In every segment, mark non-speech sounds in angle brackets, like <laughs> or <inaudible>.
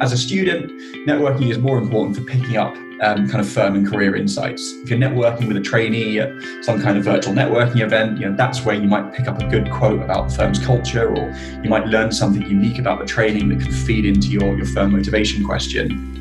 as a student, networking is more important for picking up um, kind of firm and career insights. If you're networking with a trainee at some kind of virtual networking event, you know that's where you might pick up a good quote about the firm's culture, or you might learn something unique about the training that can feed into your, your firm motivation question.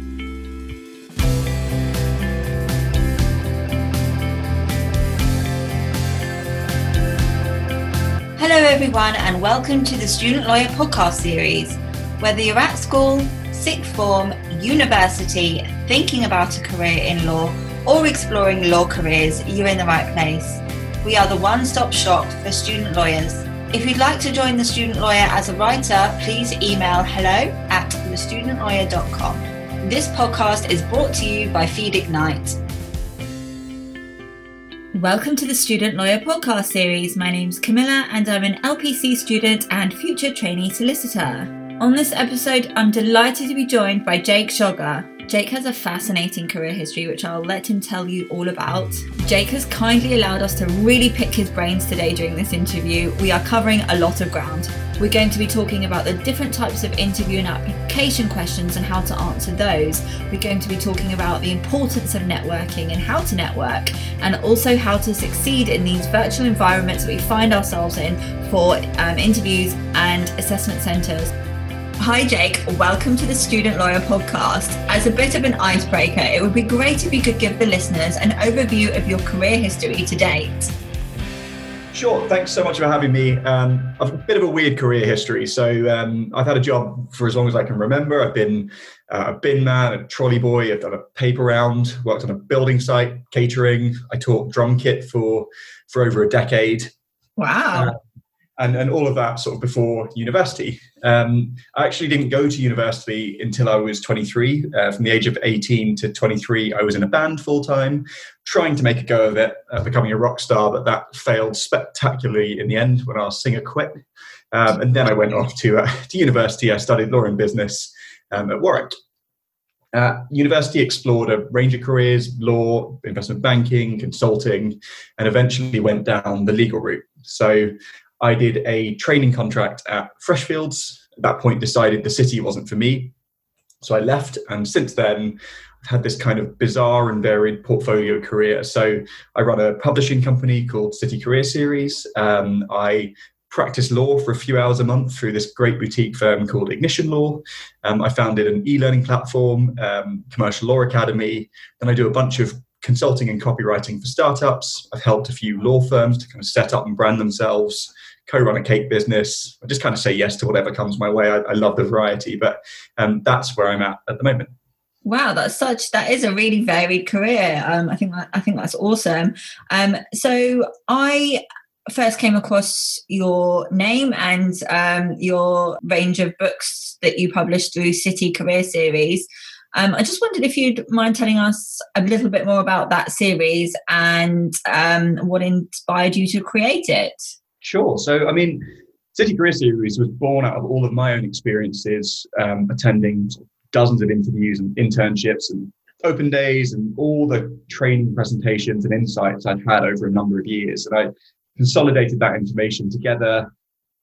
Hello, everyone, and welcome to the Student Lawyer Podcast Series. Whether you're at school, sixth form, university, thinking about a career in law, or exploring law careers, you're in the right place. We are the one stop shop for student lawyers. If you'd like to join the student lawyer as a writer, please email hello at thestudentlawyer.com. This podcast is brought to you by Feed Ignite. Welcome to the Student Lawyer Podcast Series. My name's Camilla and I'm an LPC student and future trainee solicitor. On this episode, I'm delighted to be joined by Jake Schogger. Jake has a fascinating career history, which I'll let him tell you all about. Jake has kindly allowed us to really pick his brains today during this interview. We are covering a lot of ground. We're going to be talking about the different types of interview and application questions and how to answer those. We're going to be talking about the importance of networking and how to network, and also how to succeed in these virtual environments that we find ourselves in for um, interviews and assessment centres. Hi, Jake. Welcome to the Student Lawyer Podcast. As a bit of an icebreaker, it would be great if you could give the listeners an overview of your career history to date. Sure. Thanks so much for having me. Um, I've a bit of a weird career history. So um, I've had a job for as long as I can remember. I've been uh, a bin man, a trolley boy. I've done a paper round, worked on a building site, catering. I taught drum kit for for over a decade. Wow. Uh, and, and all of that sort of before university. Um, I actually didn't go to university until I was 23. Uh, from the age of 18 to 23, I was in a band full time, trying to make a go of it, uh, becoming a rock star, but that failed spectacularly in the end when our singer quit. Um, and then I went off to, uh, to university. I studied law and business um, at Warwick. Uh, university explored a range of careers law, investment banking, consulting, and eventually went down the legal route. So I did a training contract at Freshfields. At that point, decided the city wasn't for me. So I left, and since then, I've had this kind of bizarre and varied portfolio career. So I run a publishing company called City Career Series. Um, I practice law for a few hours a month through this great boutique firm called Ignition Law. Um, I founded an e-learning platform, um, Commercial Law Academy. Then I do a bunch of consulting and copywriting for startups. I've helped a few law firms to kind of set up and brand themselves, co run a cake business. I just kind of say yes to whatever comes my way. I, I love the variety, but um, that's where I'm at at the moment. Wow, that's such that is a really varied career. Um, I think that, I think that's awesome. Um, so I first came across your name and um, your range of books that you published through City Career Series. Um, I just wondered if you'd mind telling us a little bit more about that series and um, what inspired you to create it. Sure. So, I mean, City Career Series was born out of all of my own experiences um, attending dozens of interviews and internships and open days and all the training presentations and insights I'd had over a number of years. And I consolidated that information together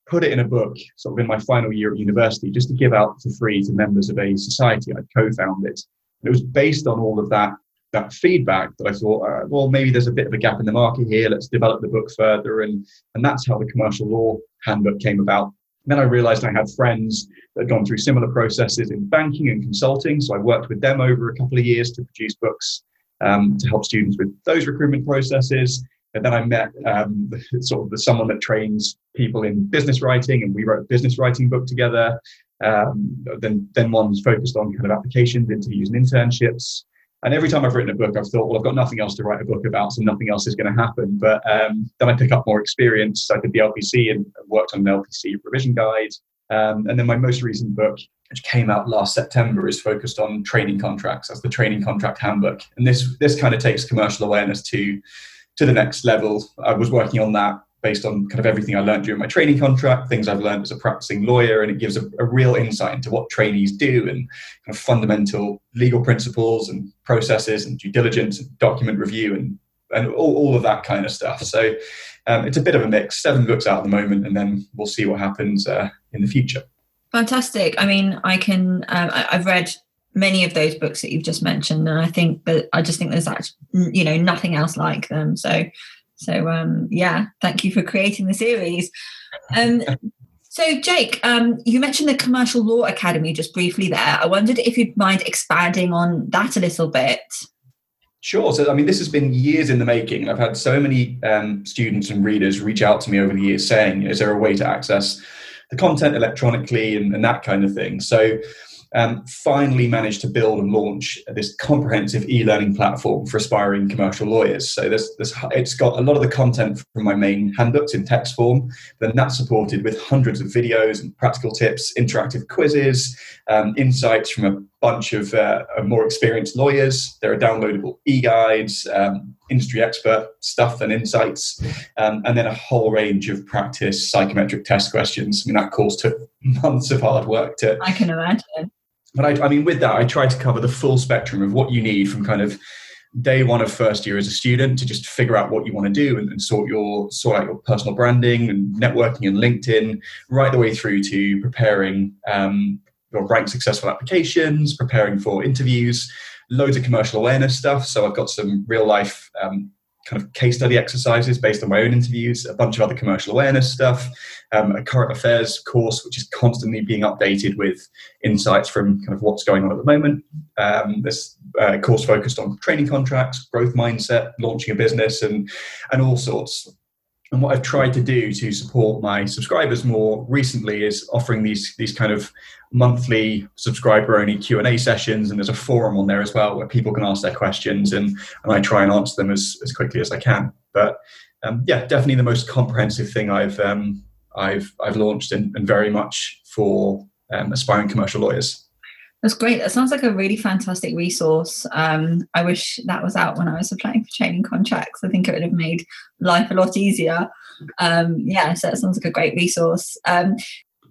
put it in a book sort of in my final year at university just to give out for free to members of a society I'd co-founded. And it was based on all of that that feedback that I thought, uh, well, maybe there's a bit of a gap in the market here. Let's develop the book further, and and that's how the commercial law handbook came about. And then I realized I had friends that had gone through similar processes in banking and consulting, so I worked with them over a couple of years to produce books um, to help students with those recruitment processes. And then I met um, <laughs> sort of the, someone that trains people in business writing, and we wrote a business writing book together. Um, then, then one's focused on kind of applications, interviews, and internships. And every time I've written a book, I've thought, well, I've got nothing else to write a book about, so nothing else is going to happen. But um, then I pick up more experience. I did the LPC and worked on an LPC revision guide. Um, and then my most recent book, which came out last September, is focused on training contracts. That's the training contract handbook. And this this kind of takes commercial awareness to to the next level. I was working on that based on kind of everything I learned during my training contract, things I've learned as a practicing lawyer, and it gives a, a, real insight into what trainees do and kind of fundamental legal principles and processes and due diligence and document review and and all, all of that kind of stuff. So um, it's a bit of a mix. Seven books out at the moment, and then we'll see what happens uh, in the future. Fantastic. I mean, I can. Um, I, have read many of those books that you've just mentioned, and I think that I just think there's actually, you know, nothing else like them. So, so um, yeah, thank you for creating the series. Um, so, Jake, um, you mentioned the Commercial Law Academy just briefly there. I wondered if you'd mind expanding on that a little bit. Sure. So, I mean, this has been years in the making. I've had so many um, students and readers reach out to me over the years saying, is there a way to access the content electronically and, and that kind of thing. So um, finally managed to build and launch this comprehensive e-learning platform for aspiring commercial lawyers. So there's, there's, it's got a lot of the content from my main handbooks in text form, then that's supported with hundreds of videos and practical tips, interactive quizzes, um, insights from a bunch of uh, more experienced lawyers. There are downloadable e-guides, um, industry expert stuff and insights, um, and then a whole range of practice psychometric test questions. I mean, that course took <laughs> months of hard work to. I can imagine but I, I mean, with that, I try to cover the full spectrum of what you need from kind of day one of first year as a student to just figure out what you want to do and, and, sort your sort out your personal branding and networking and LinkedIn, right the way through to preparing um, your rank successful applications, preparing for interviews, loads of commercial awareness stuff. So I've got some real life um, kind of case study exercises based on my own interviews, a bunch of other commercial awareness stuff, um, a current affairs course, which is constantly being updated with insights from kind of what's going on at the moment. Um, this uh, course focused on training contracts, growth mindset, launching a business, and and all sorts. And what I've tried to do to support my subscribers more recently is offering these these kind of monthly subscriber only Q and A sessions, and there's a forum on there as well where people can ask their questions, and and I try and answer them as as quickly as I can. But um, yeah, definitely the most comprehensive thing I've um, I've I've launched, and, and very much for um, aspiring commercial lawyers. That's great. That sounds like a really fantastic resource. Um, I wish that was out when I was applying for training contracts. I think it would have made life a lot easier. Um, yeah, so that sounds like a great resource. Um,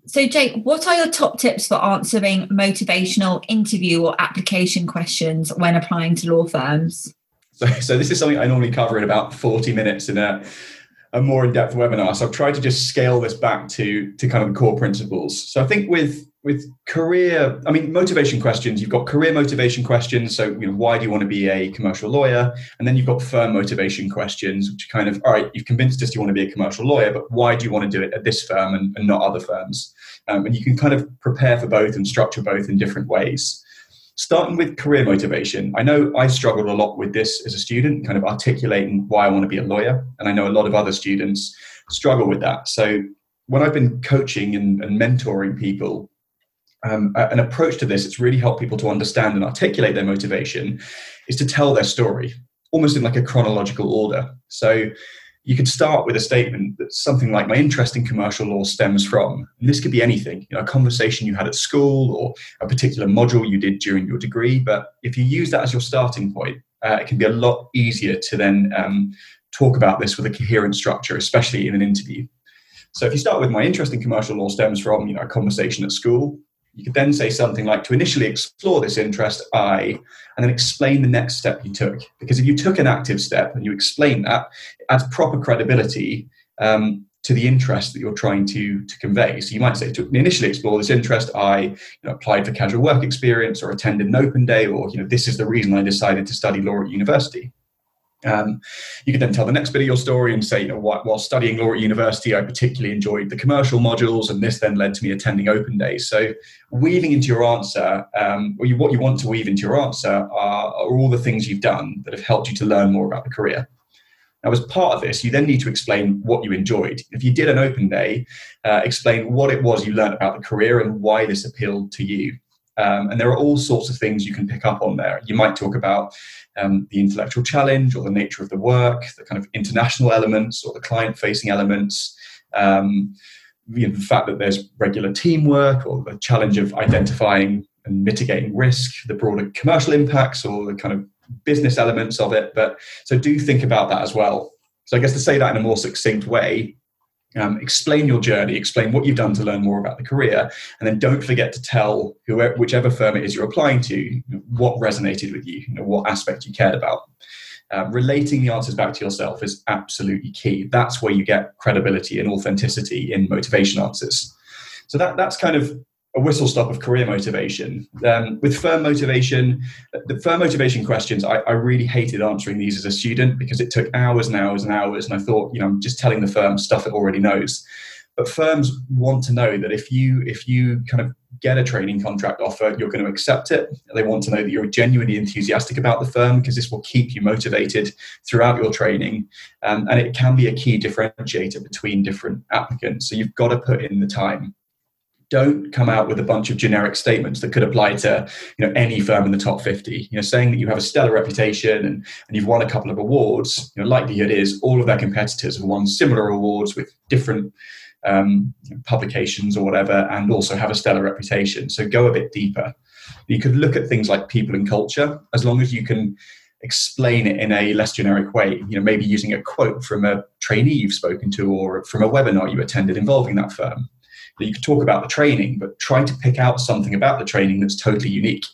so, Jake, what are your top tips for answering motivational interview or application questions when applying to law firms? So, so this is something I normally cover in about 40 minutes in a, a more in-depth webinar. So I've tried to just scale this back to, to kind of the core principles. So I think with with career i mean motivation questions. You've got career motivation questions. So you know why do you want to be a commercial lawyer? And then you've got firm motivation questions which kind of all right you've convinced us you want to be a commercial lawyer but why do you want to do it at this firm and, and not other firms? Um, and you can kind of prepare for both and structure both in different ways. Starting with career motivation i know i struggled a lot with this as a student kind of articulating why i want to be a lawyer. And i know a lot of other students struggle with that. So when i've been coaching and, and mentoring people um, an approach to this that's really helped people to understand and articulate their motivation is to tell their story almost in like a chronological order. So you could start with a statement that something like my interest in commercial law stems from and this could be anything you know a conversation you had at school or a particular module you did during your degree. But if you use that as your starting point uh, it can be a lot easier to then um, talk about this with a coherent structure especially in an interview. So if you start with my interest in commercial law stems from you know a conversation at school you could then say something like, to initially explore this interest, I, and then explain the next step you took. Because if you took an active step and you explain that, it adds proper credibility um, to the interest that you're trying to, to convey. So you might say, to initially explore this interest, I you know, applied for casual work experience or attended an open day, or you know, this is the reason I decided to study law at university. Um, you could then tell the next bit of your story and say, you know, while studying law at university, I particularly enjoyed the commercial modules, and this then led to me attending open days. So, weaving into your answer, um, or you, what you want to weave into your answer, are, are all the things you've done that have helped you to learn more about the career. Now, as part of this, you then need to explain what you enjoyed. If you did an open day, uh, explain what it was you learned about the career and why this appealed to you. Um, and there are all sorts of things you can pick up on there. You might talk about um, the intellectual challenge or the nature of the work, the kind of international elements or the client facing elements, um, you know, the fact that there's regular teamwork or the challenge of identifying and mitigating risk, the broader commercial impacts or the kind of business elements of it. But so do think about that as well. So I guess to say that in a more succinct way, um, explain your journey, explain what you've done to learn more about the career, and then don't forget to tell whoever, whichever firm it is you're applying to what resonated with you, you know, what aspect you cared about. Uh, relating the answers back to yourself is absolutely key. That's where you get credibility and authenticity in motivation answers. So that that's kind of a whistle stop of career motivation. Um, with firm motivation, the firm motivation questions, I, I, really hated answering these as a student because it took hours and hours and hours. And I thought, you know, I'm just telling the firm stuff it already knows. But firms want to know that if you if you kind of get a training contract offer, you're going to accept it. They want to know that you're genuinely enthusiastic about the firm because this will keep you motivated throughout your training. Um, and it can be a key differentiator between different applicants. So you've got to put in the time don't come out with a bunch of generic statements that could apply to you know any firm in the top 50 you know saying that you have a stellar reputation and, and you've won a couple of awards you know likelihood is all of their competitors have won similar awards with different um, publications or whatever and also have a stellar reputation. So go a bit deeper. You could look at things like people and culture. As long as you can explain it in a less generic way you know maybe using a quote from a trainee you've spoken to or from a webinar you attended involving that firm that you could talk about the training, but try to pick out something about the training that's totally unique.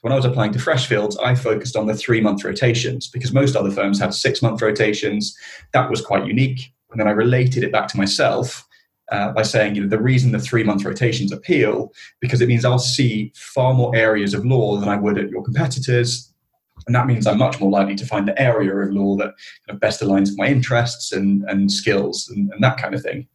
When I was applying to Freshfields, I focused on the three month rotations because most other firms had six month rotations. That was quite unique. And then I related it back to myself uh, by saying, you know, the reason the three month rotations appeal because it means I'll see far more areas of law than I would at your competitors. And that means I'm much more likely to find the area of law that kind of best aligns with my interests and, and skills and, and that kind of thing.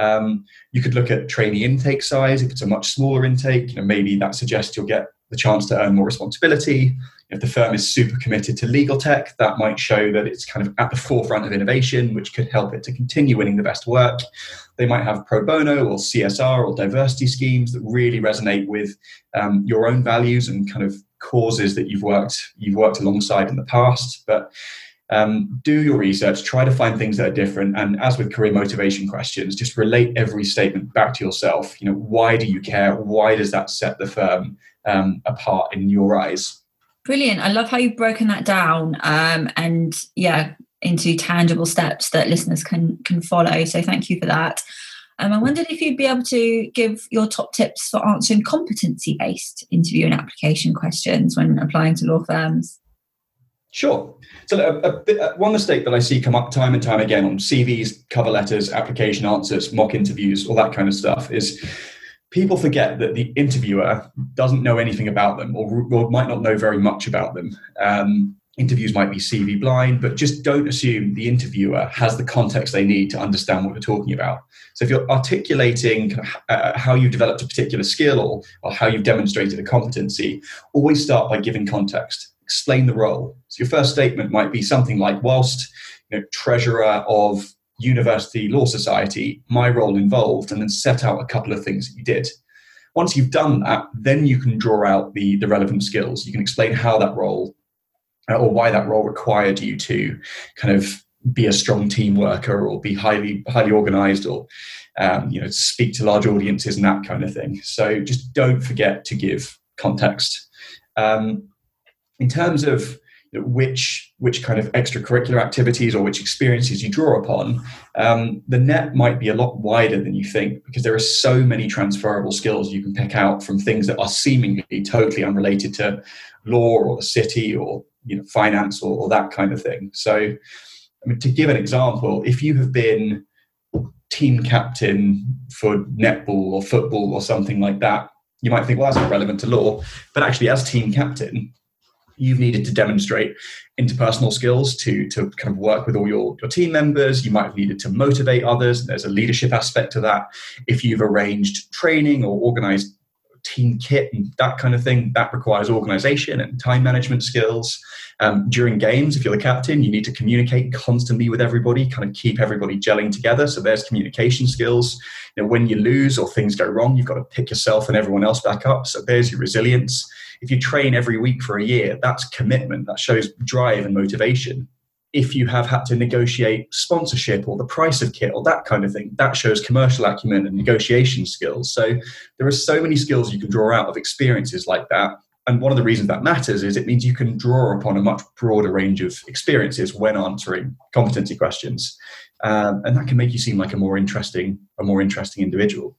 Um, you could look at trainee intake size. If it's a much smaller intake, you know, maybe that suggests you'll get the chance to earn more responsibility. If the firm is super committed to legal tech, that might show that it's kind of at the forefront of innovation, which could help it to continue winning the best work. They might have pro bono or CSR or diversity schemes that really resonate with um, your own values and kind of causes that you've worked you've worked alongside in the past. But um, do your research, try to find things that are different. And as with career motivation questions, just relate every statement back to yourself. You know, why do you care? Why does that set the firm um, apart in your eyes? Brilliant. I love how you've broken that down. Um, and yeah, into tangible steps that listeners can can follow. So thank you for that. Um, I wondered if you'd be able to give your top tips for answering competency based interview and application questions when applying to law firms. Sure. So a, a, a, one mistake that I see come up time and time again on CVs, cover letters, application answers, mock interviews, all that kind of stuff is people forget that the interviewer doesn't know anything about them or, or might not know very much about them. Um, interviews might be CV blind, but just don't assume the interviewer has the context they need to understand what you're talking about. So if you're articulating uh, how you've developed a particular skill or, or how you've demonstrated a competency, always start by giving context explain the role. So your first statement might be something like, whilst you know, treasurer of University Law Society, my role involved, and then set out a couple of things that you did. Once you've done that, then you can draw out the, the relevant skills. You can explain how that role uh, or why that role required you to kind of be a strong team worker or be highly highly organized or um, you know speak to large audiences and that kind of thing so just don't forget to give context um, in terms of which which kind of extracurricular activities or which experiences you draw upon, um, the net might be a lot wider than you think because there are so many transferable skills you can pick out from things that are seemingly totally unrelated to law or the city or you know finance or, or that kind of thing. So, I mean, to give an example, if you have been team captain for netball or football or something like that, you might think, well, that's not relevant to law. But actually, as team captain, you've needed to demonstrate interpersonal skills to, to kind of work with all your, your team members. You might have needed to motivate others. There's a leadership aspect to that. If you've arranged training or organized team kit and that kind of thing, that requires organization and time management skills. Um, during games, if you're the captain, you need to communicate constantly with everybody, kind of keep everybody gelling together. So there's communication skills. You know, when you lose or things go wrong, you've got to pick yourself and everyone else back up. So there's your resilience if you train every week for a year, that's commitment. That shows drive and motivation. If you have had to negotiate sponsorship or the price of kit or that kind of thing, that shows commercial acumen and negotiation skills. So there are so many skills you can draw out of experiences like that. And one of the reasons that matters is it means you can draw upon a much broader range of experiences when answering competency questions. Um, and that can make you seem like a more interesting, a more interesting individual.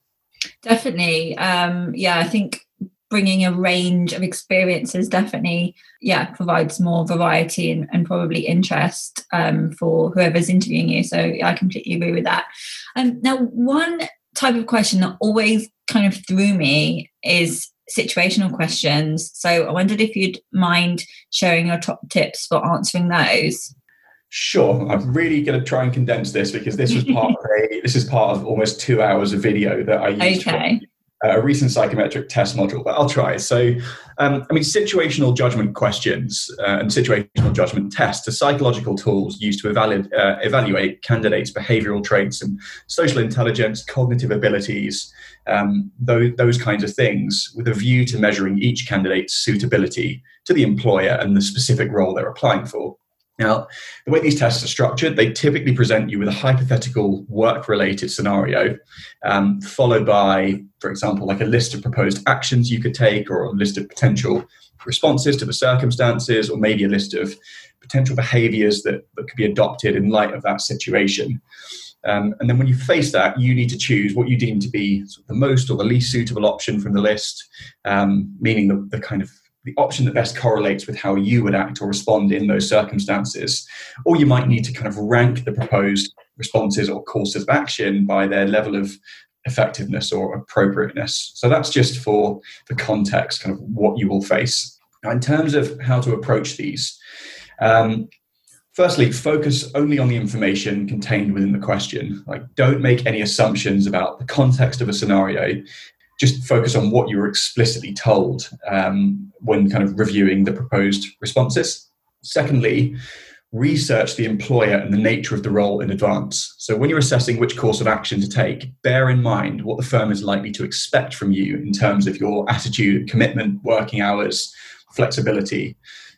Definitely. Um, yeah, I think bringing a range of experiences definitely yeah provides more variety and, and probably interest um, for whoever's interviewing you so yeah, i completely agree with that um, now one type of question that always kind of threw me is situational questions. So I wondered if you'd mind sharing your top tips for answering those. Sure, I'm really going to try and condense this because this was part of a, this is part of almost two hours of video that I used okay. A recent psychometric test module. But I'll try. So, um, I mean, situational judgment questions uh, and situational judgment tests are psychological tools used to evaluate, uh, evaluate candidates' behavioural traits and social intelligence, cognitive abilities, um, those, those kinds of things, with a view to measuring each candidate's suitability to the employer and the specific role they're applying for. Now, the way these tests are structured, they typically present you with a hypothetical work related scenario, um, followed by, for example, like a list of proposed actions you could take, or a list of potential responses to the circumstances, or maybe a list of potential behaviors that, that could be adopted in light of that situation. Um, and then when you face that, you need to choose what you deem to be the most or the least suitable option from the list, um, meaning the, the kind of the option that best correlates with how you would act or respond in those circumstances. Or you might need to kind of rank the proposed responses or courses of action by their level of effectiveness or appropriateness. So that's just for the context, kind of what you will face. Now, in terms of how to approach these, um, firstly, focus only on the information contained within the question. Like, don't make any assumptions about the context of a scenario just focus on what you were explicitly told um, when kind of reviewing the proposed responses. Secondly, research the employer and the nature of the role in advance. So, when you're assessing which course of action to take, bear in mind what the firm is likely to expect from you in terms of your attitude, commitment, working hours, flexibility,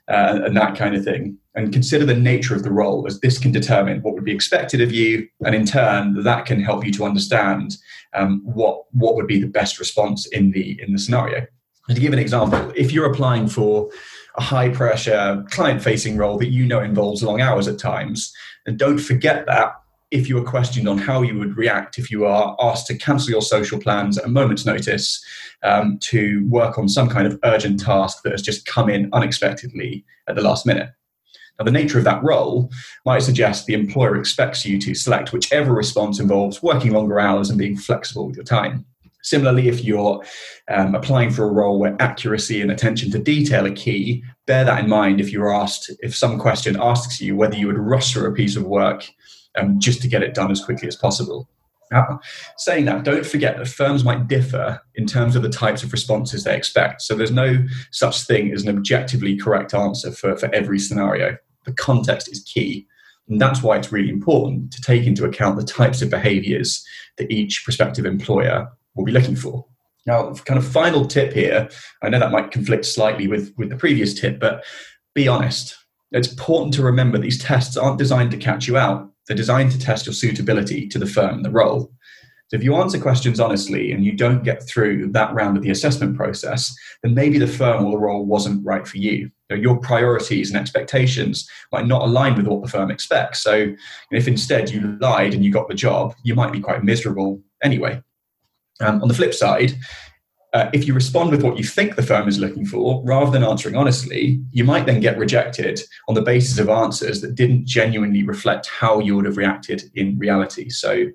uh, and that kind of thing and consider the nature of the role as this can determine what would be expected of you and in turn that can help you to understand um, what what would be the best response in the in the scenario. And to give an example if you're applying for a high pressure client facing role that you know involves long hours at times and don't forget that if you were questioned on how you would react if you are asked to cancel your social plans at a moment's notice um, to work on some kind of urgent task that has just come in unexpectedly at the last minute now, the nature of that role might suggest the employer expects you to select whichever response involves working longer hours and being flexible with your time. Similarly, if you're um, applying for a role where accuracy and attention to detail are key, bear that in mind if you're asked, if some question asks you whether you would rush through a piece of work um, just to get it done as quickly as possible. Now, saying that, don't forget that firms might differ in terms of the types of responses they expect. So there's no such thing as an objectively correct answer for, for every scenario. The context is key. And that's why it's really important to take into account the types of behaviors that each prospective employer will be looking for. Now, kind of final tip here, I know that might conflict slightly with, with the previous tip, but be honest. It's important to remember these tests aren't designed to catch you out. They're designed to test your suitability to the firm and the role. So if you answer questions honestly and you don't get through that round of the assessment process, then maybe the firm or the role wasn't right for you. Your priorities and expectations might not align with what the firm expects. So if instead you lied and you got the job, you might be quite miserable anyway. Um, on the flip side, uh, if you respond with what you think the firm is looking for rather than answering honestly, you might then get rejected on the basis of answers that didn't genuinely reflect how you would have reacted in reality. So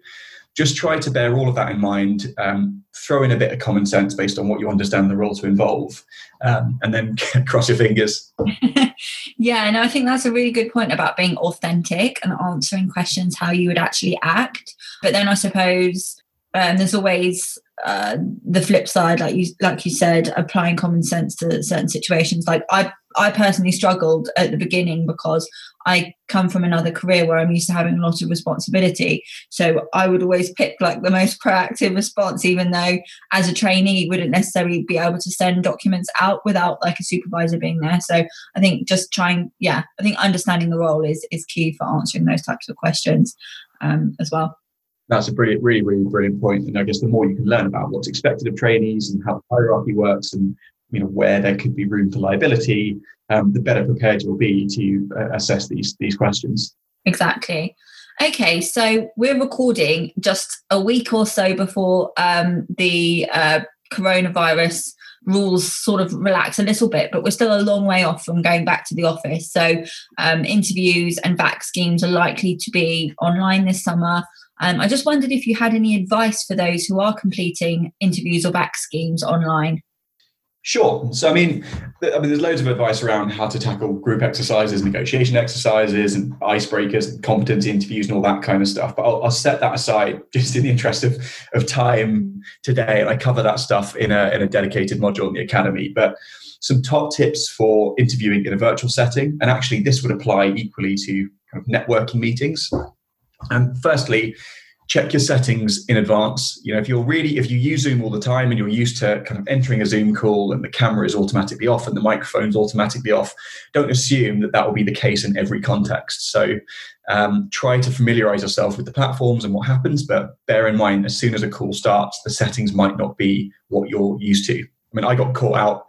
just try to bear all of that in mind, um, throw in a bit of common sense based on what you understand the role to involve, um, and then <laughs> cross your fingers. <laughs> yeah, and I think that's a really good point about being authentic and answering questions how you would actually act. But then I suppose um, there's always uh, the flip side, like you like you said, applying common sense to certain situations. Like I I personally struggled at the beginning because I come from another career where I'm used to having a lot of responsibility. So I would always pick like the most <laughs> proactive response, even though as a trainee wouldn't necessarily be able to send documents out without like a supervisor being there. So I think just trying, yeah, I think understanding the role is is key for answering those types of questions um, as well that's a brilliant, really, really brilliant point. And I guess the more you can learn about what's expected of trainees and how the hierarchy works and you know where there could be room for liability, um, the better prepared you'll be to uh, assess these these questions. Exactly. Okay, so we're recording just a week or so before um, the uh, coronavirus rules sort of relax a little bit, but we're still a long way off from going back to the office. So um, interviews and back schemes are likely to be online this summer. Um, I just wondered if you had any advice for those who are completing interviews or back schemes online. Sure. So, I mean, I mean, there's loads of advice around how to tackle group exercises, negotiation exercises, and icebreakers, and competency interviews, and all that kind of stuff. But I'll, I'll, set that aside just in the interest of, of time today, and I cover that stuff in a in a dedicated module in the academy. But some top tips for interviewing in a virtual setting, and actually, this would apply equally to kind of networking meetings. And firstly, check your settings in advance. You know, if you're really, if you use Zoom all the time and you're used to kind of entering a Zoom call and the camera is automatically off and the microphone's automatically off, don't assume that that will be the case in every context. So um, try to familiarize yourself with the platforms and what happens, but bear in mind, as soon as a call starts, the settings might not be what you're used to. I mean, I got caught out.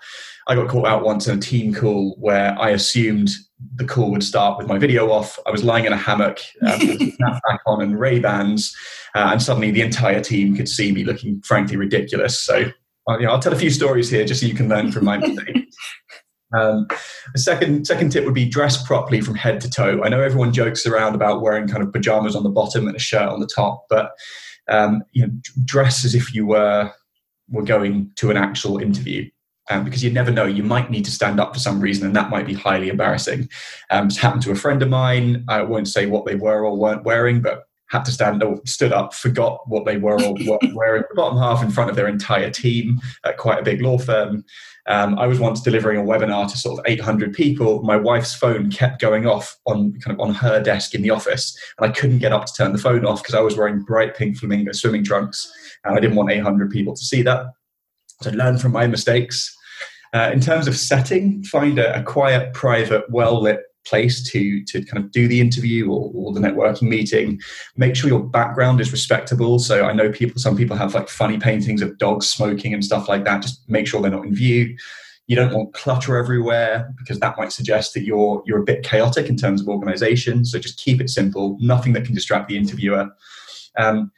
I got caught out once in a team call where I assumed the call would start with my video off. I was lying in a hammock, um, <laughs> back on and Ray Bans, uh, and suddenly the entire team could see me looking frankly ridiculous. So, uh, you know, I'll tell a few stories here just so you can learn from my mistakes. <laughs> Um, a second second tip would be dress properly from head to toe. I know everyone jokes around about wearing kind of pajamas on the bottom and a shirt on the top, but um, you know, dress as if you were were going to an actual interview um, because you never know. You might need to stand up for some reason, and that might be highly embarrassing. Um, it's happened to a friend of mine. I won't say what they were or weren't wearing, but had to stand or stood up, forgot what they were or weren't <laughs> wearing the bottom half in front of their entire team at quite a big law firm. Um, I was once delivering a webinar to sort of 800 people. My wife's phone kept going off on kind of on her desk in the office, and I couldn't get up to turn the phone off because I was wearing bright pink flamingo swimming trunks, and I didn't want 800 people to see that. So learn from my mistakes. Uh, in terms of setting, find a, a quiet, private, well lit place to to kind of do the interview or, or, the networking meeting. Make sure your background is respectable. So i know people some people have like funny paintings of dogs smoking and stuff like that. Just make sure they're not in view. You don't want clutter everywhere because that might suggest that you're you're a bit chaotic in terms of organization. So just keep it simple. Nothing that can distract the interviewer. Um,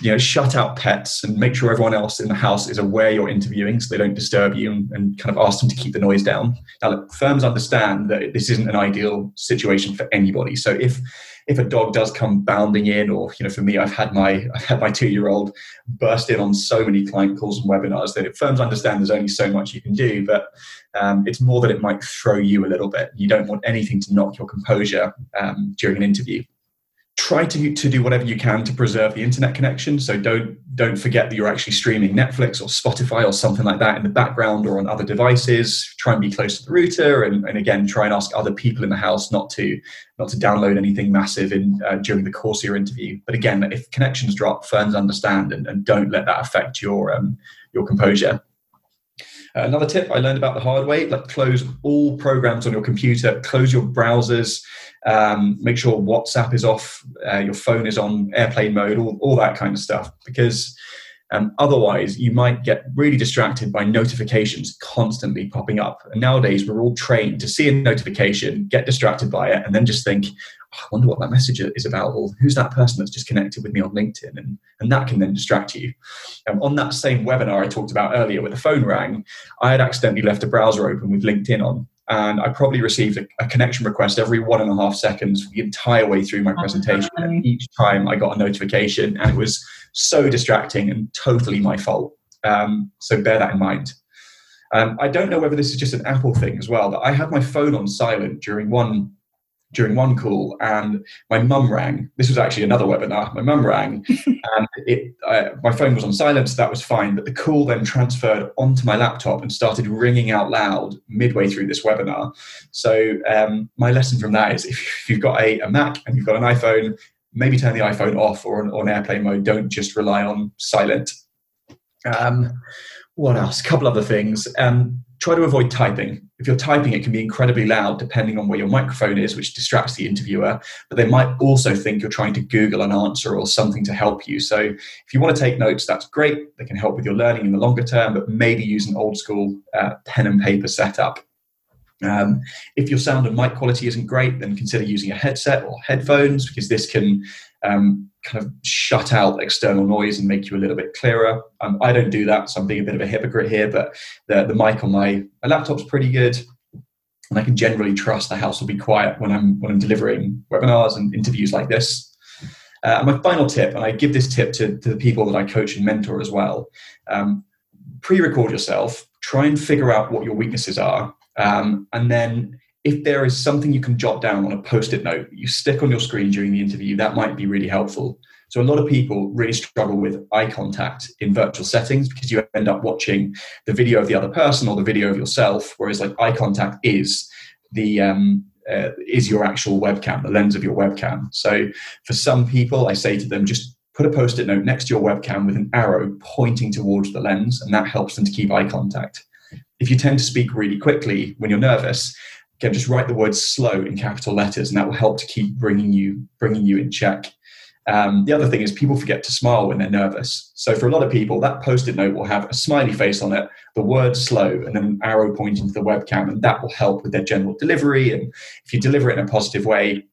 you know shut out pets and make sure everyone else in the house is aware you're interviewing so they don't disturb you and, and kind of ask them to keep the noise down. Now look, firms understand that this isn't an ideal situation for anybody. So if if a dog does come bounding in or you know for me i've had my i've had my two year old burst in on so many client calls and webinars that firms understand there's only so much you can do but um, it's more that it might throw you a little bit. You don't want anything to knock your composure um, during an interview try to, to do whatever you can to preserve the internet connection. So don't don't forget that you're actually streaming netflix or spotify or something like that in the background or on other devices. Try and be close to the router and, and again try and ask other people in the house not to not to download anything massive in uh, during the course of your interview. But again if connections drop firms understand and, and don't let that affect your um, your composure another tip I learned about the hard way: like close all programs on your computer, close your browsers, um, make sure WhatsApp is off, uh, your phone is on airplane mode, all, all that kind of stuff. Because um, otherwise, you might get really distracted by notifications constantly popping up. And nowadays, we're all trained to see a notification, get distracted by it, and then just think, I wonder what that message is about, or who's that person that's just connected with me on LinkedIn? And, and that can then distract you. Um, on that same webinar I talked about earlier, where the phone rang, I had accidentally left a browser open with LinkedIn on and I probably received a, a, connection request every one and a half seconds the entire way through my oh, presentation. And each time I got a notification, and it was so distracting and totally my fault. Um, so bear that in mind. Um, I don't know whether this is just an Apple thing as well, but I had my phone on silent during one during one call and my mum rang. This was actually another webinar. My mum rang <laughs> and it uh, my phone was on silence so that was fine but the call then transferred onto my laptop and started ringing out loud midway through this webinar. So um, my lesson from that is <laughs> if you've got a, a, mac and you've got an iphone maybe turn the iphone off or on, on airplane mode. Don't just rely on silent. Um, what else? A couple other things. Um, try to avoid typing. If you're typing, it can be incredibly loud depending on where your microphone is, which distracts the interviewer. But they might also think you're trying to Google an answer or something to help you. So if you want to take notes, that's great. They can help with your learning in the longer term, but maybe use an old school uh, pen and paper setup. Um, if your sound and mic quality isn't great, then consider using a headset or headphones because this can um, kind of shut out external noise and make you a little bit clearer. Um, I don't do that, so I'm being a bit of a hypocrite here, but the, the mic on my, my laptop's pretty good. And I can generally trust the house will be quiet when I'm when I'm delivering webinars and interviews like this. Uh, my final tip, and I give this tip to, to the people that I coach and mentor as well um, pre record yourself, try and figure out what your weaknesses are, um, and then if there is something you can jot down on a post it note you stick on your screen during the interview, that might be really helpful. So, a lot of people really struggle with eye contact in virtual settings because you end up watching the video of the other person or the video of yourself, whereas, like, eye contact is the um, uh, is your actual webcam, the lens of your webcam. So for some people, I say to them, just put a post-it note next to your webcam with an arrow pointing towards the lens, and that helps them to keep eye contact. If you tend to speak really quickly when you're nervous, again, just write the word slow in capital letters, and that will help to keep bringing you bringing you in check. Um, the other thing is people forget to smile when they're nervous. So for a lot of people, that post-it note will have a smiley face on it, the word slow, and then an arrow pointing to the webcam, and that will help with their general delivery. And if you deliver it in a positive way,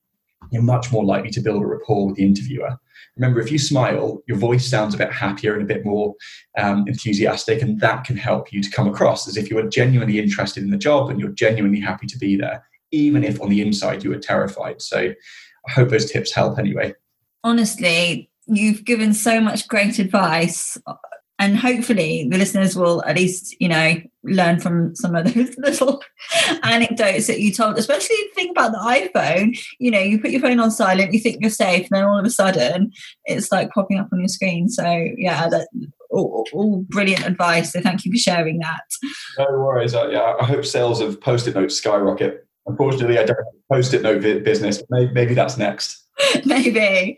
you're much more likely to build a rapport with the interviewer. Remember, if you smile, your voice sounds a bit happier and a bit more um, enthusiastic, and that can help you to come across as if you are genuinely interested in the job and you're genuinely happy to be there, even if on the inside you are terrified. So I hope those tips help anyway honestly, you've given so much great advice and hopefully the listeners will at least you know learn from some of <laughs> those little anecdotes that you told especially the thing about the iphone you know you put your phone on silent you think you're safe and then all of a sudden it's like popping up on your screen. So yeah that all, all brilliant advice. So thank you for sharing that. No worries. Uh, yeah i hope sales of post-it notes skyrocket. Unfortunately i don't post-it note business. Maybe, maybe that's next <laughs> maybe.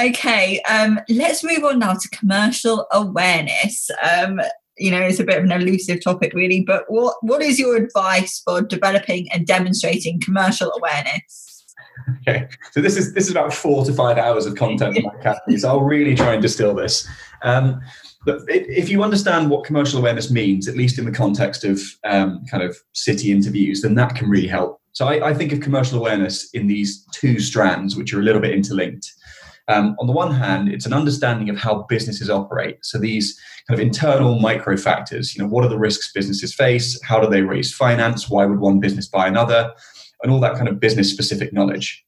Okay, um, let's move on now to commercial awareness. Um, you know, it's a bit of an elusive topic, really. But what what is your advice for developing and demonstrating commercial awareness? Okay, so this is this is about four to five hours of content. So I'll really try and distill this. Um, but if you understand what commercial awareness means, at least in the context of um, kind of city interviews, then that can really help so I, I, think of commercial awareness in these two strands, which are a little bit interlinked. Um, on the one hand, it's an understanding of how businesses operate. So these kind of internal micro factors, you know, what are the risks businesses face? How do they raise finance? Why would one business buy another? And all that kind of business specific knowledge.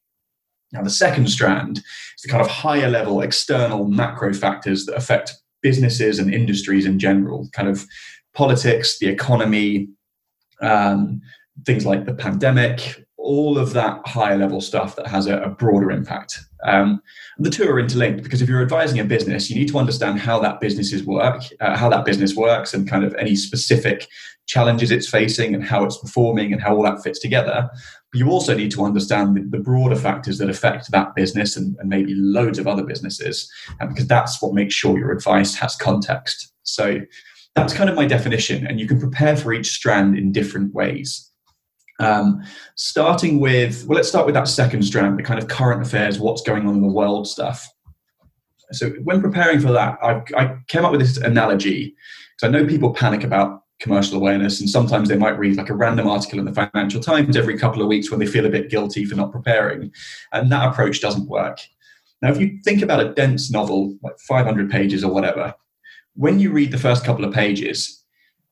Now, the second strand is the kind of higher level external macro factors that affect businesses and industries in general, kind of politics, the economy, um, things like the pandemic, all of that higher level stuff that has a, a broader impact. Um, the two are interlinked because if you're advising a business, you need to understand how that business work, uh, how that business works, and kind of any specific challenges it's facing and how it's performing and how all that fits together. But you also need to understand the, the broader factors that affect that business and, and maybe loads of other businesses, um, because that's what makes sure your advice has context. So that's kind of my definition, and you can prepare for each strand in different ways. Um, starting with, well, let's start with that second strand, the kind of current affairs, what's going on in the world stuff. So, when preparing for that, I, I came up with this analogy because I know people panic about commercial awareness, and sometimes they might read like a random article in the Financial Times every couple of weeks when they feel a bit guilty for not preparing. And that approach doesn't work. Now, if you think about a dense novel, like 500 pages or whatever, when you read the first couple of pages,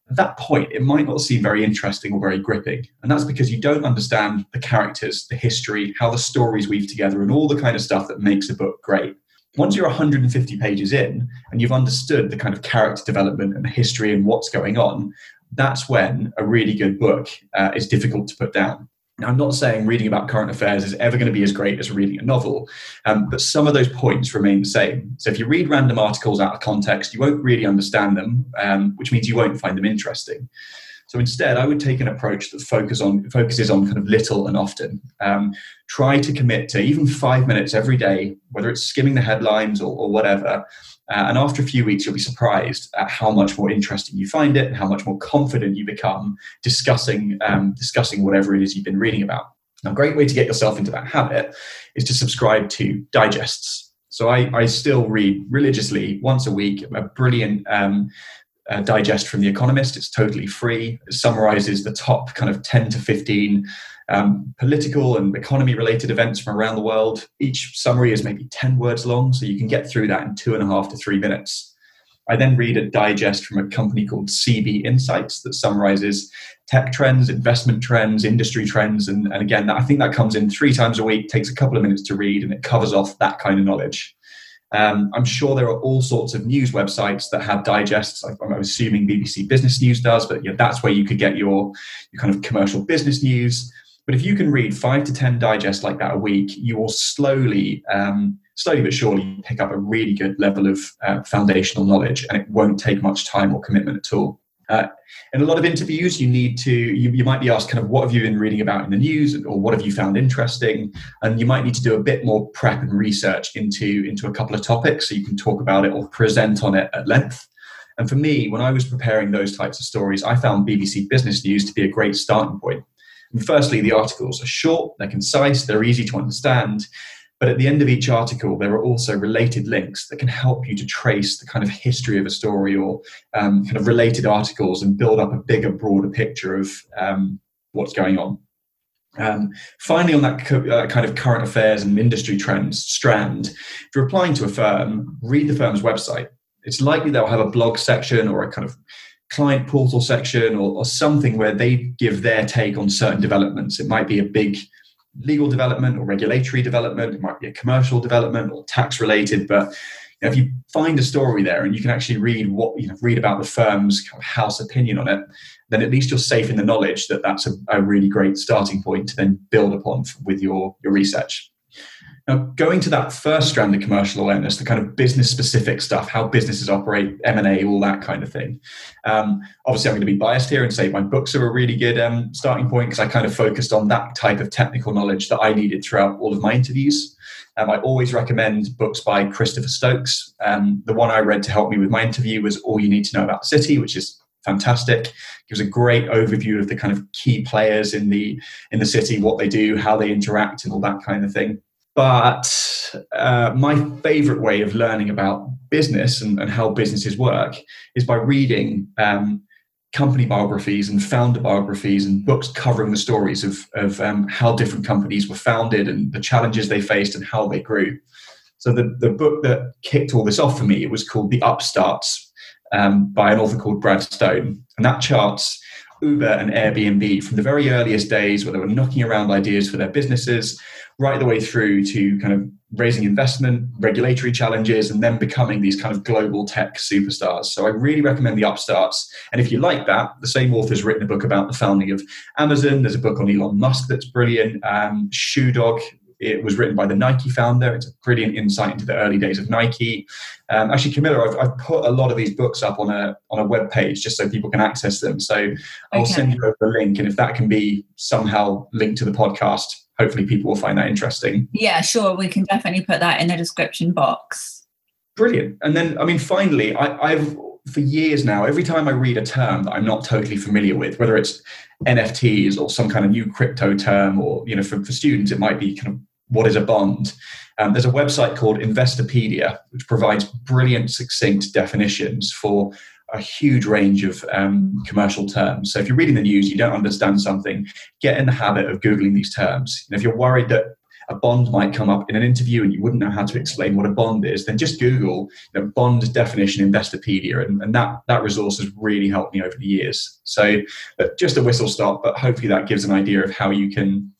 at that point, it might not seem very interesting or very gripping. And that's because you don't understand the characters, the history, how the stories weave together, and all the kind of stuff that makes a book great. Once you're 150 pages in and you've understood the kind of character development and the history and what's going on, that's when a really good book uh, is difficult to put down. Now, I'm not saying reading about current affairs is ever going to be as great as reading a novel, um, but some of those points remain the same. So if you read random articles out of context, you won't really understand them, um, which means you won't find them interesting. So instead, I would take an approach that focus on, focuses on kind of little and often. Um, try to commit to even five minutes every day, whether it's skimming the headlines or, or whatever, uh, and after a few weeks, you'll be surprised at how much more interesting you find it and how much more confident you become discussing um, discussing whatever it is you've been reading about. Now, a great way to get yourself into that habit is to subscribe to digests. So I, I still read religiously once a week a brilliant um, uh, digest from The Economist. It's totally free. It summarizes the top kind of 10 to 15 um, political and economy related events from around the world. Each summary is maybe 10 words long, so you can get through that in two and a half to three minutes. I then read a digest from a company called CB Insights that summarizes tech trends, investment trends, industry trends. And, and again, I think that comes in three times a week, takes a couple of minutes to read, and it covers off that kind of knowledge. Um, I'm sure there are all sorts of news websites that have digests. I'm assuming BBC Business News does, but yeah, that's where you could get your, your kind of commercial business news. But if you can read five to 10 digests like that a week, you will slowly, um, slowly but surely pick up a really good level of uh, foundational knowledge, and it won't take much time or commitment at all. Uh, in a lot of interviews, you need to, you, you might be asked kind of what have you been reading about in the news or what have you found interesting? And you might need to do a bit more prep and research into, into a couple of topics so you can talk about it or present on it at length. And for me, when I was preparing those types of stories, I found BBC Business News to be a great starting point. And firstly, the articles are short, they're concise, they're easy to understand, but at the end of each article, there are also related links that can help you to trace the kind of history of a story or um, kind of related articles and build up a bigger, broader picture of um, what's going on. Um, finally, on that co- uh, kind of current affairs and industry trends strand, if you're applying to a firm, read the firm's website. It's likely they'll have a blog section or a kind of client portal section or, or something where they give their take on certain developments. It might be a big legal development or regulatory development, it might be a commercial development or tax related, but you know, if you find a story there and you can actually read what you know, read about the firm's kind of house opinion on it, then at least you're safe in the knowledge that that's a, a really great starting point to then build upon with your your research. Now, going to that first strand of commercial awareness, the kind of business specific stuff, how businesses operate, M and A, all that kind of thing. Um, obviously, I'm going to be biased here and say my books are a really good um, starting point because I kind of focused on that type of technical knowledge that I needed throughout all of my interviews. Um, I always recommend books by Christopher Stoakes. Um, the one I read to help me with my interview was All You Need to Know About the City, which is fantastic. Gives a great overview of the kind of key players in the in the city, what they do, how they interact, and all that kind of thing. But uh, my favorite way of learning about business and, and how businesses work is by reading um, company biographies and founder biographies and books covering the stories of, of um, how different companies were founded and the challenges they faced and how they grew. So the, the book that kicked all this off for me, it was called The Upstarts um, by an author called Brad Stone. And that charts Uber and Airbnb from the very earliest days where they were knocking around ideas for their businesses right the way through to kind of raising investment, regulatory challenges, and then becoming these kind of global tech superstars. So I really recommend the upstarts. And if you like that, the same author's written a book about the founding of Amazon. There's a book on Elon Musk that's brilliant. Um, Shoe Dog. It was written by the Nike founder. It's a brilliant insight into the early days of Nike. Um, actually, Camilla, I've, I've, put a lot of these books up on a on a web page just so people can access them. So I'll okay. send you over the link, and if that can be somehow linked to the podcast, hopefully people will find that interesting. Yeah, sure. We can definitely put that in the description box. Brilliant. And then, I mean, finally, I, I've for years now, every time I read a term that I'm not totally familiar with, whether it's NFTs or some kind of new crypto term, or you know, for, for students, it might be kind of what is a bond. Um, there's a website called Investopedia, which provides brilliant, succinct definitions for a huge range of um, commercial terms. So if you're reading the news, you don't understand something, get in the habit of Googling these terms. And if you're worried that a bond might come up in an interview and you wouldn't know how to explain what a bond is, then just Google you know, bond definition Investopedia. And, and, that, that resource has really helped me over the years. So uh, just a whistle stop, but hopefully that gives an idea of how you can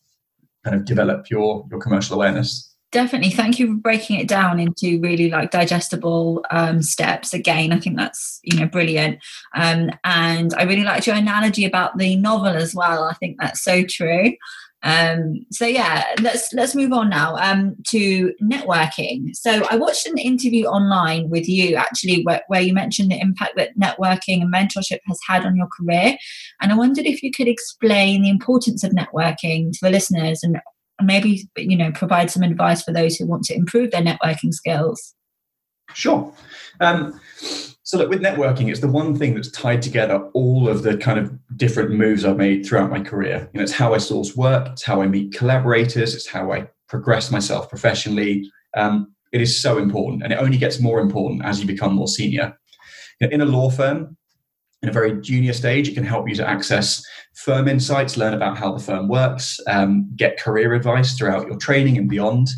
kind of develop your, your commercial awareness. Definitely. Thank you for breaking it down into really like digestible um, steps. Again i think that's you know brilliant. Um, and i really liked your analogy about the novel as well. I think that's so true um, so yeah let's let's move on now um, to networking. So i watched an interview online with you actually where, where you mentioned the impact that networking and mentorship has had on your career. And i wondered if you could explain the importance of networking to the listeners and and maybe you know provide some advice for those who want to improve their networking skills sure. Um, so look with networking it's the one thing that's tied together all of the kind of different moves i've made throughout my career. You know it's how i source work it's how i meet collaborators it's how i progress myself professionally. Um, it is so important and it only gets more important as you become more senior. In a law firm in a very junior stage, it can help you to access firm insights, learn about how the firm works, um, get career advice throughout your training and beyond.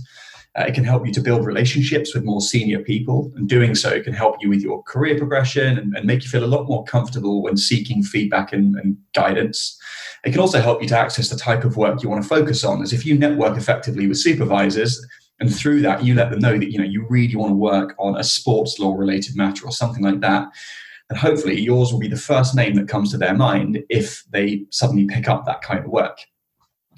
Uh, it can help you to build relationships with more senior people, and doing so can help you with your career progression and, and make you feel a lot more comfortable when seeking feedback and, and guidance. It can also help you to access the type of work you want to focus on, as if you network effectively with supervisors, And through that, you let them know that you know you really want to work on a sports law related matter or something like that. And hopefully yours will be the first name that comes to their mind if they suddenly pick up that kind of work.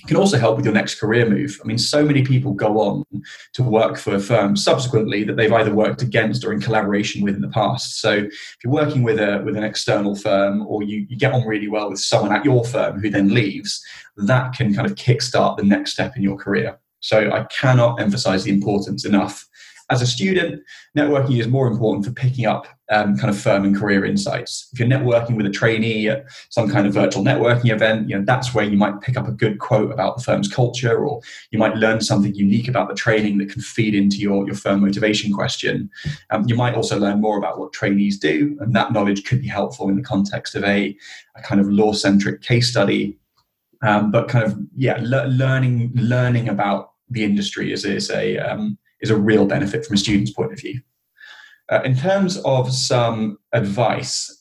It can also help with your next career move. I mean, so many people go on to work for firms subsequently that they've either worked against or in collaboration with in the past. So if you're working with a with an external firm or you, you get on really well with someone at your firm who then leaves, that can kind of kickstart the next step in your career. So I cannot emphasize the importance enough as a student, networking is more important for picking up um, kind of firm and career insights. If you're networking with a trainee at some kind of virtual networking event, you know that's where you might pick up a good quote about the firm's culture, or you might learn something unique about the training that can feed into your, your firm motivation question. Um, you might also learn more about what trainees do, and that knowledge could be helpful in the context of a, a kind of law-centric case study. Um, but kind of yeah, le- learning learning about the industry is is a um, is a real benefit from a student's point of view. Uh, in terms of some advice,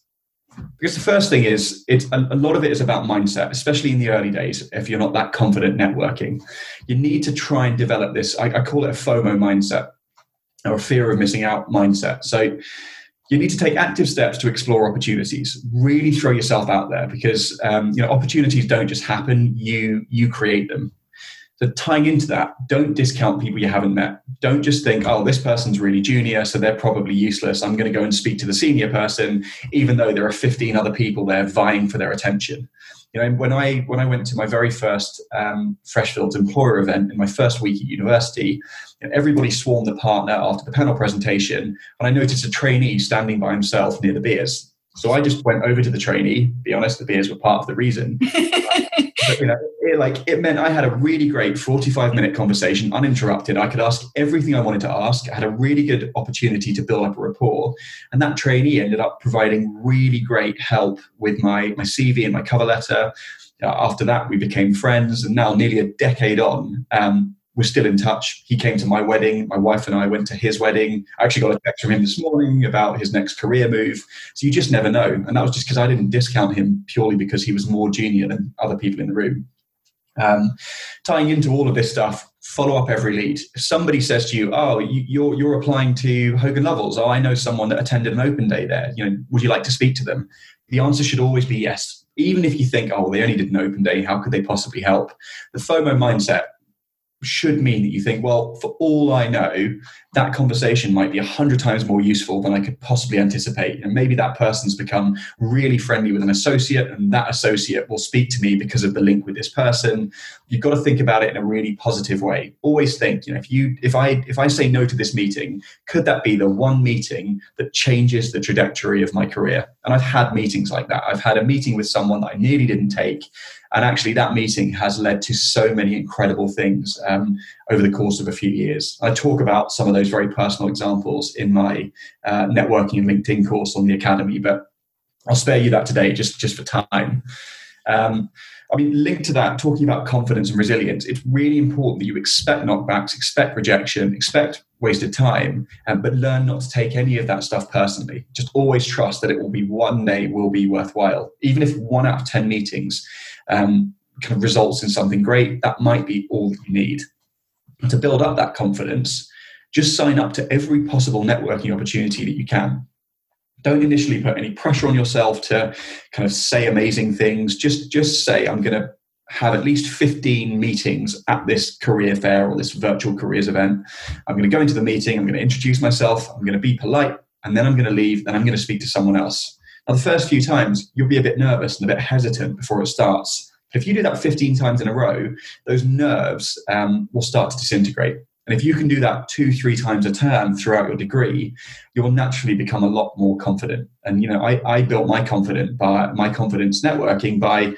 because the first thing is it's a, lot of it is about mindset, especially in the early days. If you're not that confident networking, you need to try and develop this. I, I call it a FOMO mindset or a fear of missing out mindset. So you need to take active steps to explore opportunities. Really throw yourself out there because um, you know opportunities don't just happen. You you create them. So tying into that, don't discount people you haven't met. Don't just think, oh, this person's really junior, so they're probably useless. I'm going to go and speak to the senior person, even though there are 15 other people there vying for their attention. You know, when I when I went to my very first um, Freshfields employer event in my first week at university, you know, everybody swarmed the partner after the panel presentation, and I noticed a trainee standing by himself near the beers. So I just went over to the trainee. Be honest, the beers were part of the reason. <laughs> you know, it, like it meant I had a really great 45 minute conversation, uninterrupted. I could ask everything I wanted to ask. I had a really good opportunity to build up a rapport, and that trainee ended up providing really great help with my my CV and my cover letter. Uh, after that, we became friends, and now nearly a decade on. Um, we're still in touch. He came to my wedding. My wife and I went to his wedding. I actually got a text from him this morning about his next career move. So you just never know. And that was just because I didn't discount him purely because he was more junior than other people in the room. Um, tying into all of this stuff, follow up every lead. If somebody says to you, "Oh, you, you're you're applying to Hogan Lovells," oh, I know someone that attended an open day there. You know, would you like to speak to them? The answer should always be yes. Even if you think, "Oh, they only did an open day. How could they possibly help?" The FOMO mindset should mean that you think, well, for all I know, that conversation might be a hundred times more useful than I could possibly anticipate. And maybe that person's become really friendly with an associate, and that associate will speak to me because of the link with this person. You've got to think about it in a really positive way. Always think, you know, if you if I if I say no to this meeting, could that be the one meeting that changes the trajectory of my career? And I've had meetings like that. I've had a meeting with someone that I nearly didn't take and actually, that meeting has led to so many incredible things um, over the course of a few years. I talk about some of those very personal examples in my uh, networking and LinkedIn course on the Academy, but I'll spare you that today just, just for time. Um, I mean, linked to that, talking about confidence and resilience, it's really important that you expect knockbacks, expect rejection, expect wasted time, um, but learn not to take any of that stuff personally. Just always trust that it will be one day will be worthwhile. Even if one out of 10 meetings um, kind of results in something great, that might be all you need. To build up that confidence, just sign up to every possible networking opportunity that you can. Don't initially put any pressure on yourself to kind of say amazing things. Just just say, I'm going to have at least 15 meetings at this career fair or this virtual careers event. I'm going to go into the meeting, I'm going to introduce myself, I'm going to be polite, and then I'm going to leave, and I'm going to speak to someone else. Now, the first few times, you'll be a bit nervous and a bit hesitant before it starts. But if you do that 15 times in a row, those nerves um, will start to disintegrate. And if you can do that two, three times a term throughout your degree, you will naturally become a lot more confident. And you know, I, I built my confidence by my confidence networking by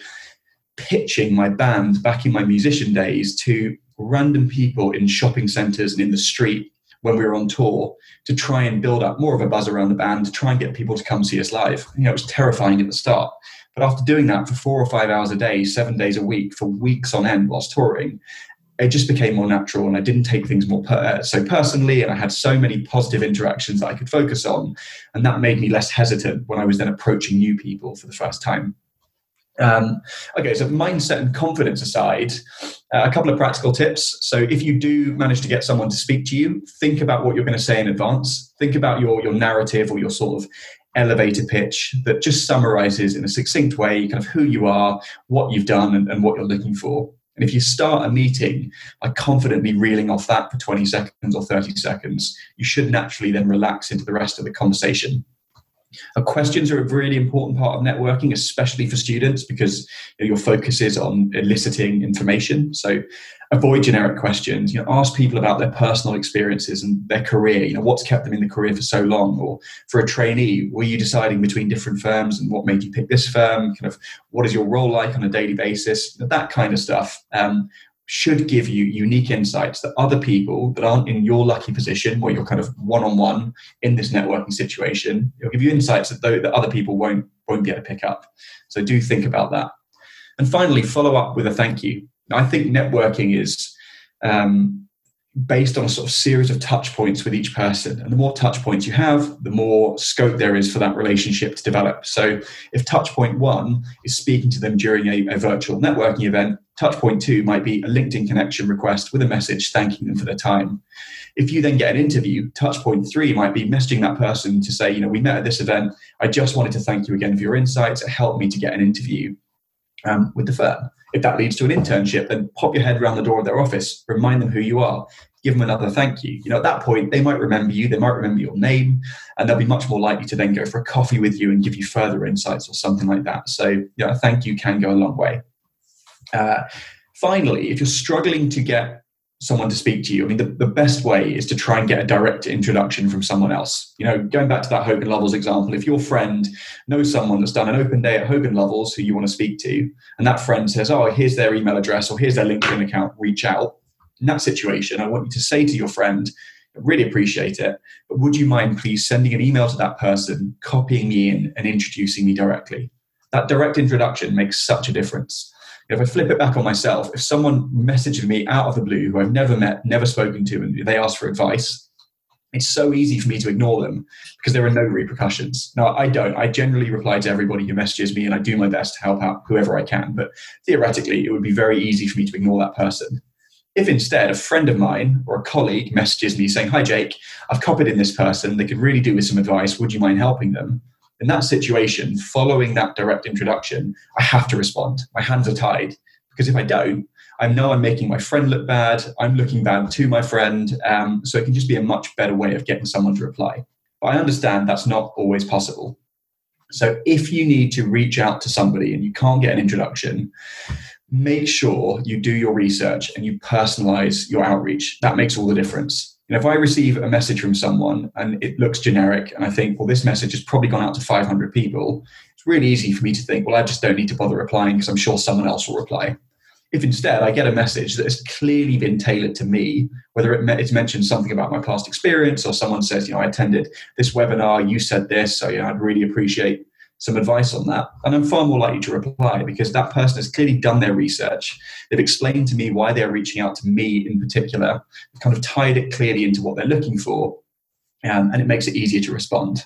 pitching my band back in my musician days to random people in shopping centers and in the street when we were on tour to try and build up more of a buzz around the band to try and get people to come see us live. You know, it was terrifying at the start. But after doing that for four or five hours a day, seven days a week, for weeks on end whilst touring, it just became more natural and I didn't take things more per- so personally. And I had so many positive interactions that I could focus on. And that made me less hesitant when I was then approaching new people for the first time. Um, okay, so mindset and confidence aside, uh, a couple of practical tips. So, if you do manage to get someone to speak to you, think about what you're going to say in advance. Think about your your narrative or your sort of elevator pitch that just summarizes in a succinct way kind of who you are, what you've done, and, and what you're looking for. And if you start a meeting by confidently reeling off that for 20 seconds or 30 seconds, you should naturally then relax into the rest of the conversation. Uh, questions are a really important part of networking, especially for students, because you know, your focus is on eliciting information. So avoid generic questions. You know, ask people about their personal experiences and their career. You know, what's kept them in the career for so long? Or for a trainee, were you deciding between different firms and what made you pick this firm? Kind of what is your role like on a daily basis? That kind of stuff. Um, should give you unique insights that other people that aren't in your lucky position where you're kind of one-on-one in this networking situation it'll give you insights that, that other people won't won't be able to pick up so do think about that and finally follow up with a thank you i think networking is um, based on a sort of series of touch points with each person. And the more touch points you have, the more scope there is for that relationship to develop. So if touch point one is speaking to them during a, a virtual networking event, touch point two might be a LinkedIn connection request with a message thanking them for their time. If you then get an interview, touch point three might be messaging that person to say, you know, we met at this event. I just wanted to thank you again for your insights. It helped me to get an interview um, with the firm. If that leads to an internship, then pop your head around the door of their office, remind them who you are, give them another thank you. You know, at that point, they might remember you, they might remember your name, and they'll be much more likely to then go for a coffee with you and give you further insights or something like that. So, yeah, a thank you can go a long way. Uh, finally, if you're struggling to get someone to speak to you. I mean, the, the best way is to try and get a direct introduction from someone else. You know, going back to that Hogan Lovells example, if your friend knows someone that's done an open day at Hogan Lovells who you want to speak to, and that friend says, Oh, here's their email address or here's their LinkedIn account, reach out. In that situation, I want you to say to your friend, I really appreciate it, but would you mind please sending an email to that person, copying me in, and introducing me directly? That direct introduction makes such a difference if I flip it back on myself, if someone messaged me out of the blue who I've never met, never spoken to, and they ask for advice, it's so easy for me to ignore them because there are no repercussions. Now, I don't. I generally reply to everybody who messages me and I do my best to help out whoever I can. But theoretically, it would be very easy for me to ignore that person. If instead a friend of mine or a colleague messages me saying, Hi, Jake, I've copied in this person, they could really do with some advice. Would you mind helping them? In that situation, following that direct introduction, I have to respond. My hands are tied because if I don't, I know I'm making my friend look bad. I'm looking bad to my friend. Um, so it can just be a much better way of getting someone to reply. But I understand that's not always possible. So if you need to reach out to somebody and you can't get an introduction, make sure you do your research and you personalize your outreach. That makes all the difference. And if I receive a message from someone and it looks generic, and I think, well, this message has probably gone out to 500 people, it's really easy for me to think, well, I just don't need to bother replying because I'm sure someone else will reply. If instead I get a message that has clearly been tailored to me, whether it it's mentioned something about my past experience or someone says, you know, I attended this webinar, you said this, so you know, I'd really appreciate some advice on that. And I'm far more likely to reply because that person has clearly done their research. They've explained to me why they're reaching out to me in particular, kind of tied it clearly into what they're looking for, um, and it makes it easier to respond.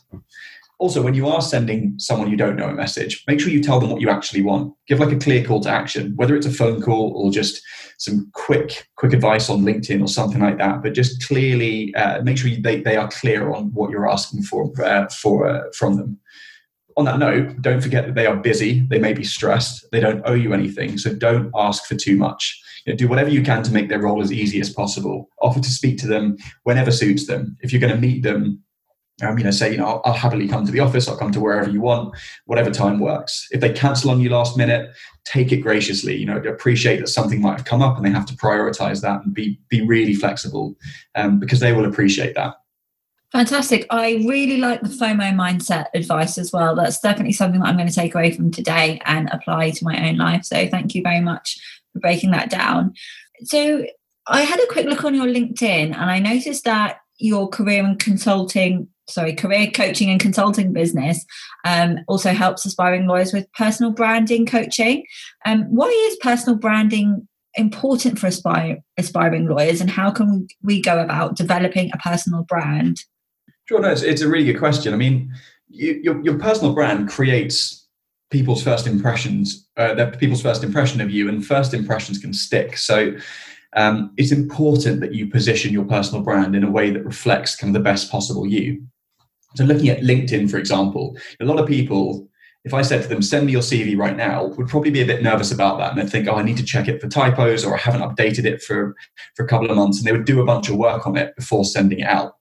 Also, when you are sending someone you don't know a message, make sure you tell them what you actually want. Give like a clear call to action, whether it's a phone call or just some quick quick advice on LinkedIn or something like that. But just clearly uh, make sure they, they are clear on what you're asking for uh, for uh, from them on that note, don't forget that they are busy. They may be stressed. They don't owe you anything. So don't ask for too much. You know, do whatever you can to make their role as easy as possible. Offer to speak to them whenever suits them. If you're going to meet them, um, you know, say, you know, I'll, I'll, happily come to the office. I'll come to wherever you want, whatever time works. If they cancel on you last minute, take it graciously. You know, appreciate that something might have come up and they have to prioritize that and be be really flexible, um, because they will appreciate that. Fantastic. I really like the FOMO mindset advice as well. That's definitely something that I'm going to take away from today and apply to my own life. So thank you very much for breaking that down. So I had a quick look on your LinkedIn and I noticed that your career and consulting, sorry, career coaching and consulting business um, also helps aspiring lawyers with personal branding coaching. Um, why is personal branding important for aspire, aspiring lawyers and how can we go about developing a personal brand? Sure, no, it's, it's a really good question. I mean, you, your, your personal brand creates people's first impressions, uh, they're people's first impression of you, and first impressions can stick. So um, it's important that you position your personal brand in a way that reflects kind of the best possible you. So looking at LinkedIn, for example, a lot of people, if I said to them, send me your CV right now, would probably be a bit nervous about that. And they'd think, oh, I need to check it for typos or I haven't updated it for, for a couple of months. And they would do a bunch of work on it before sending it out.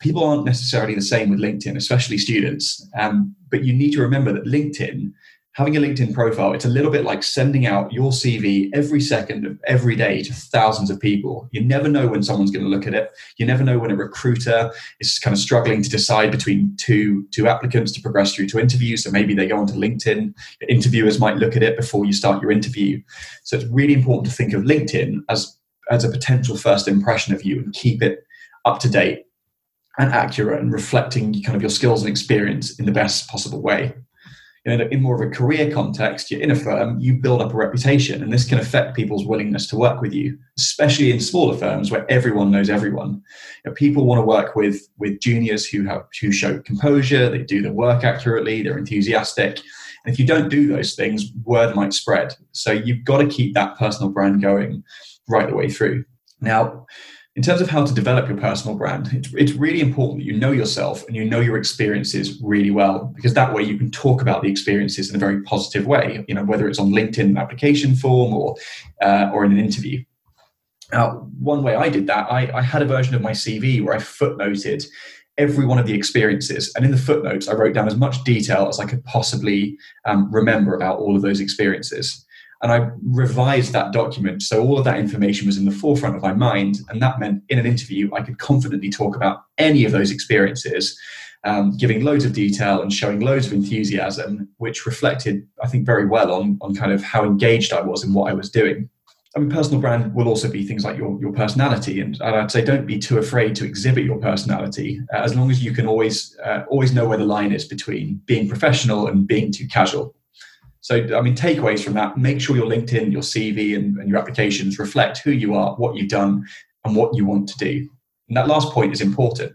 People aren't necessarily the same with LinkedIn, especially students. Um, but you need to remember that LinkedIn having a LinkedIn profile, it's a little bit like sending out your CV every second of every day to thousands of people. You never know when someone's going to look at it. You never know when a recruiter is kind of struggling to decide between two two applicants to progress through to interview. So maybe they go onto LinkedIn. Interviewers might look at it before you start your interview. So it's really important to think of LinkedIn as as a potential first impression of you and keep it up to date and accurate and reflecting kind of your skills and experience in the best possible way you know, in more of a career context, you're in a firm, you build up a reputation, and this can affect people's willingness to work with you, especially in smaller firms where everyone knows everyone. You know, people want to work with with juniors who have who show composure, they do their work accurately, they're enthusiastic. And if you don't do those things, word might spread. So you've got to keep that personal brand going right the way through. Now, in terms of how to develop your personal brand, it's, really important that you know yourself and you know your experiences really well, because that way you can talk about the experiences in a very positive way, you know, whether it's on LinkedIn application form or, uh, or in an interview. Now, one way I did that, I, I had a version of my CV where I footnoted every one of the experiences. And in the footnotes, I wrote down as much detail as I could possibly um, remember about all of those experiences. And I revised that document. So all of that information was in the forefront of my mind. And that meant in an interview, I could confidently talk about any of those experiences, um, giving loads of detail and showing loads of enthusiasm, which reflected, I think, very well on, on kind of how engaged I was in what I was doing. I mean, personal brand will also be things like your, your personality, and, and I'd say don't be too afraid to exhibit your personality, uh, as long as you can always uh, always know where the line is between being professional and being too casual. So, I mean, takeaways from that make sure your LinkedIn, your CV, and, and, your applications reflect who you are, what you've done, and what you want to do. And that last point is important.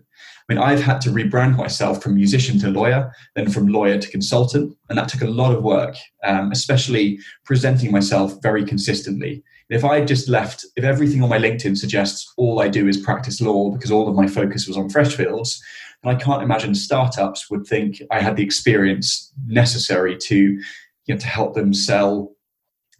I mean, I've had to rebrand myself from musician to lawyer, then from lawyer to consultant. And that took a lot of work, um, especially presenting myself very consistently. If I just left, if everything on my LinkedIn suggests all I do is practice law because all of my focus was on Freshfields, then I can't imagine startups would think I had the experience necessary to you know, to help them sell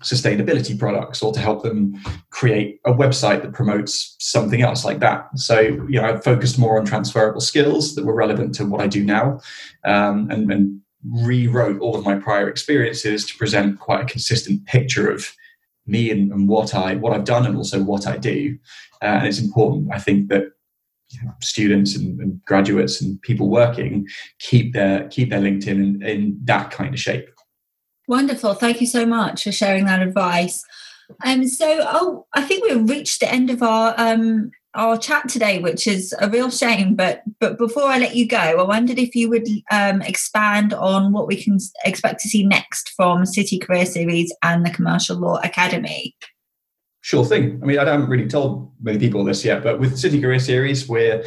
sustainability products or to help them create a website that promotes something else like that. So, you know, I focused more on transferable skills that were relevant to what I do now um, and, and rewrote all of my prior experiences to present quite a consistent picture of me and, and what I what I've done and also what I do. Uh, and it's important, I think, that students and, and, graduates and people working keep their keep their LinkedIn in, in that kind of shape. Wonderful. Thank you so much for sharing that advice. Um, so, oh, I think we've reached the end of our um, our chat today, which is a real shame. But but before I let you go, I wondered if you would um, expand on what we can expect to see next from City Career Series and the Commercial Law Academy. Sure thing. I mean, I haven't really told many people this yet, but with City Career Series, we're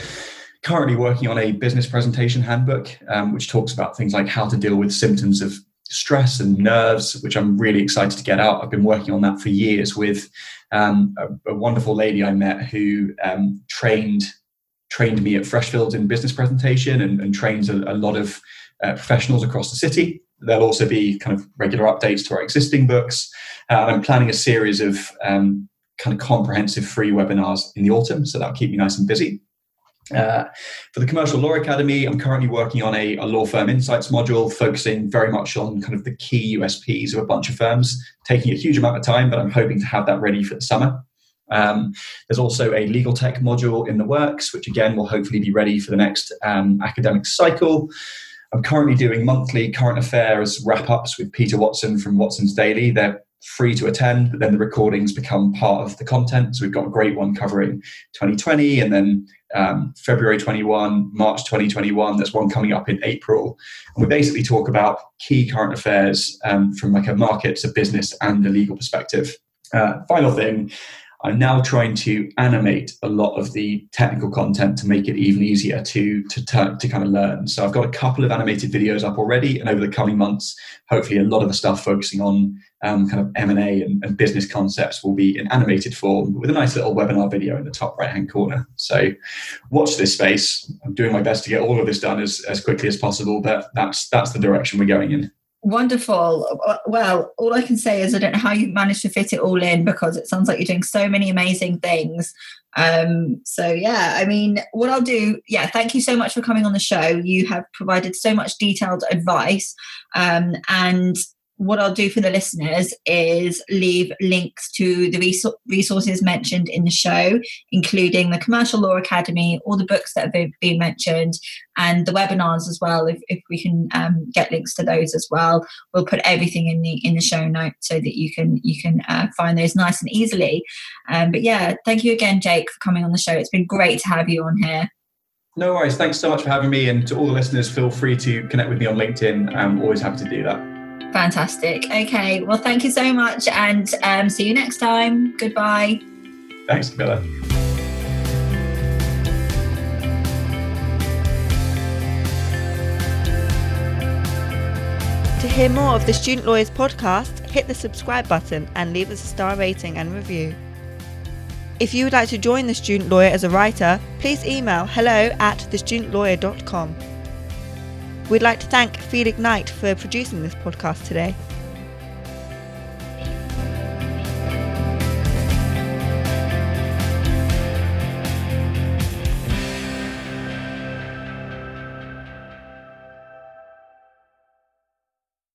currently working on a business presentation handbook, um, which talks about things like how to deal with symptoms of stress and nerves, which I'm really excited to get out. I've been working on that for years with um, a, a, wonderful lady I met who um, trained trained me at Freshfields in business presentation and, and trains a, a, lot of uh, professionals across the city. There'll also be kind of regular updates to our existing books. Uh, I'm planning a series of um, kind of comprehensive free webinars in the autumn, so that'll keep me nice and busy. Uh, for the Commercial Law Academy, I'm currently working on a, a, law firm insights module, focusing very much on kind of the key USPs of a bunch of firms, taking a huge amount of time, but I'm hoping to have that ready for the summer. Um, there's also a legal tech module in the works, which again will hopefully be ready for the next um, academic cycle. I'm currently doing monthly current affairs wrap ups with Peter Watson from Watson's Daily. They're free to attend, but then the recordings become part of the content. So we've got a great one covering 2020 and then um, February 21, March 2021. There's one coming up in April. And we basically talk about key current affairs um, from like a markets, a business, and a legal perspective. Uh, final thing, I'm now trying to animate a lot of the technical content to make it even easier to to to kind of learn. So I've got a couple of animated videos up already, and over the coming months, hopefully, a lot of the stuff focusing on um, kind of M and business concepts will be in animated form with a nice little webinar video in the top right hand corner. So watch this space. I'm doing my best to get all of this done as as quickly as possible, but that's that's the direction we're going in. Wonderful. Well, all I can say is I don't know how you managed to fit it all in because it sounds like you're doing so many amazing things. Um, so yeah, I mean, what I'll do, yeah, thank you so much for coming on the show. You have provided so much detailed advice. Um, and what I'll do for the listeners is leave links to the resources mentioned in the show, including the Commercial Law Academy, all the books that have been mentioned, and the webinars as well. If, if we can um, get links to those as well, we'll put everything in the in the show note so that you can you can uh, find those nice and easily. Um, but yeah, thank you again, Jake, for coming on the show. It's been great to have you on here. No worries. Thanks so much for having me, and to all the listeners, feel free to connect with me on LinkedIn. I'm always happy to do that. Fantastic. Okay. Well, thank you so much and um, see you next time. Goodbye. Thanks, Camilla. To hear more of the Student Lawyers podcast, hit the subscribe button and leave us a star rating and review. If you would like to join the Student Lawyer as a writer, please email hello at thestudentlawyer.com. We'd like to thank Felix Knight for producing this podcast today.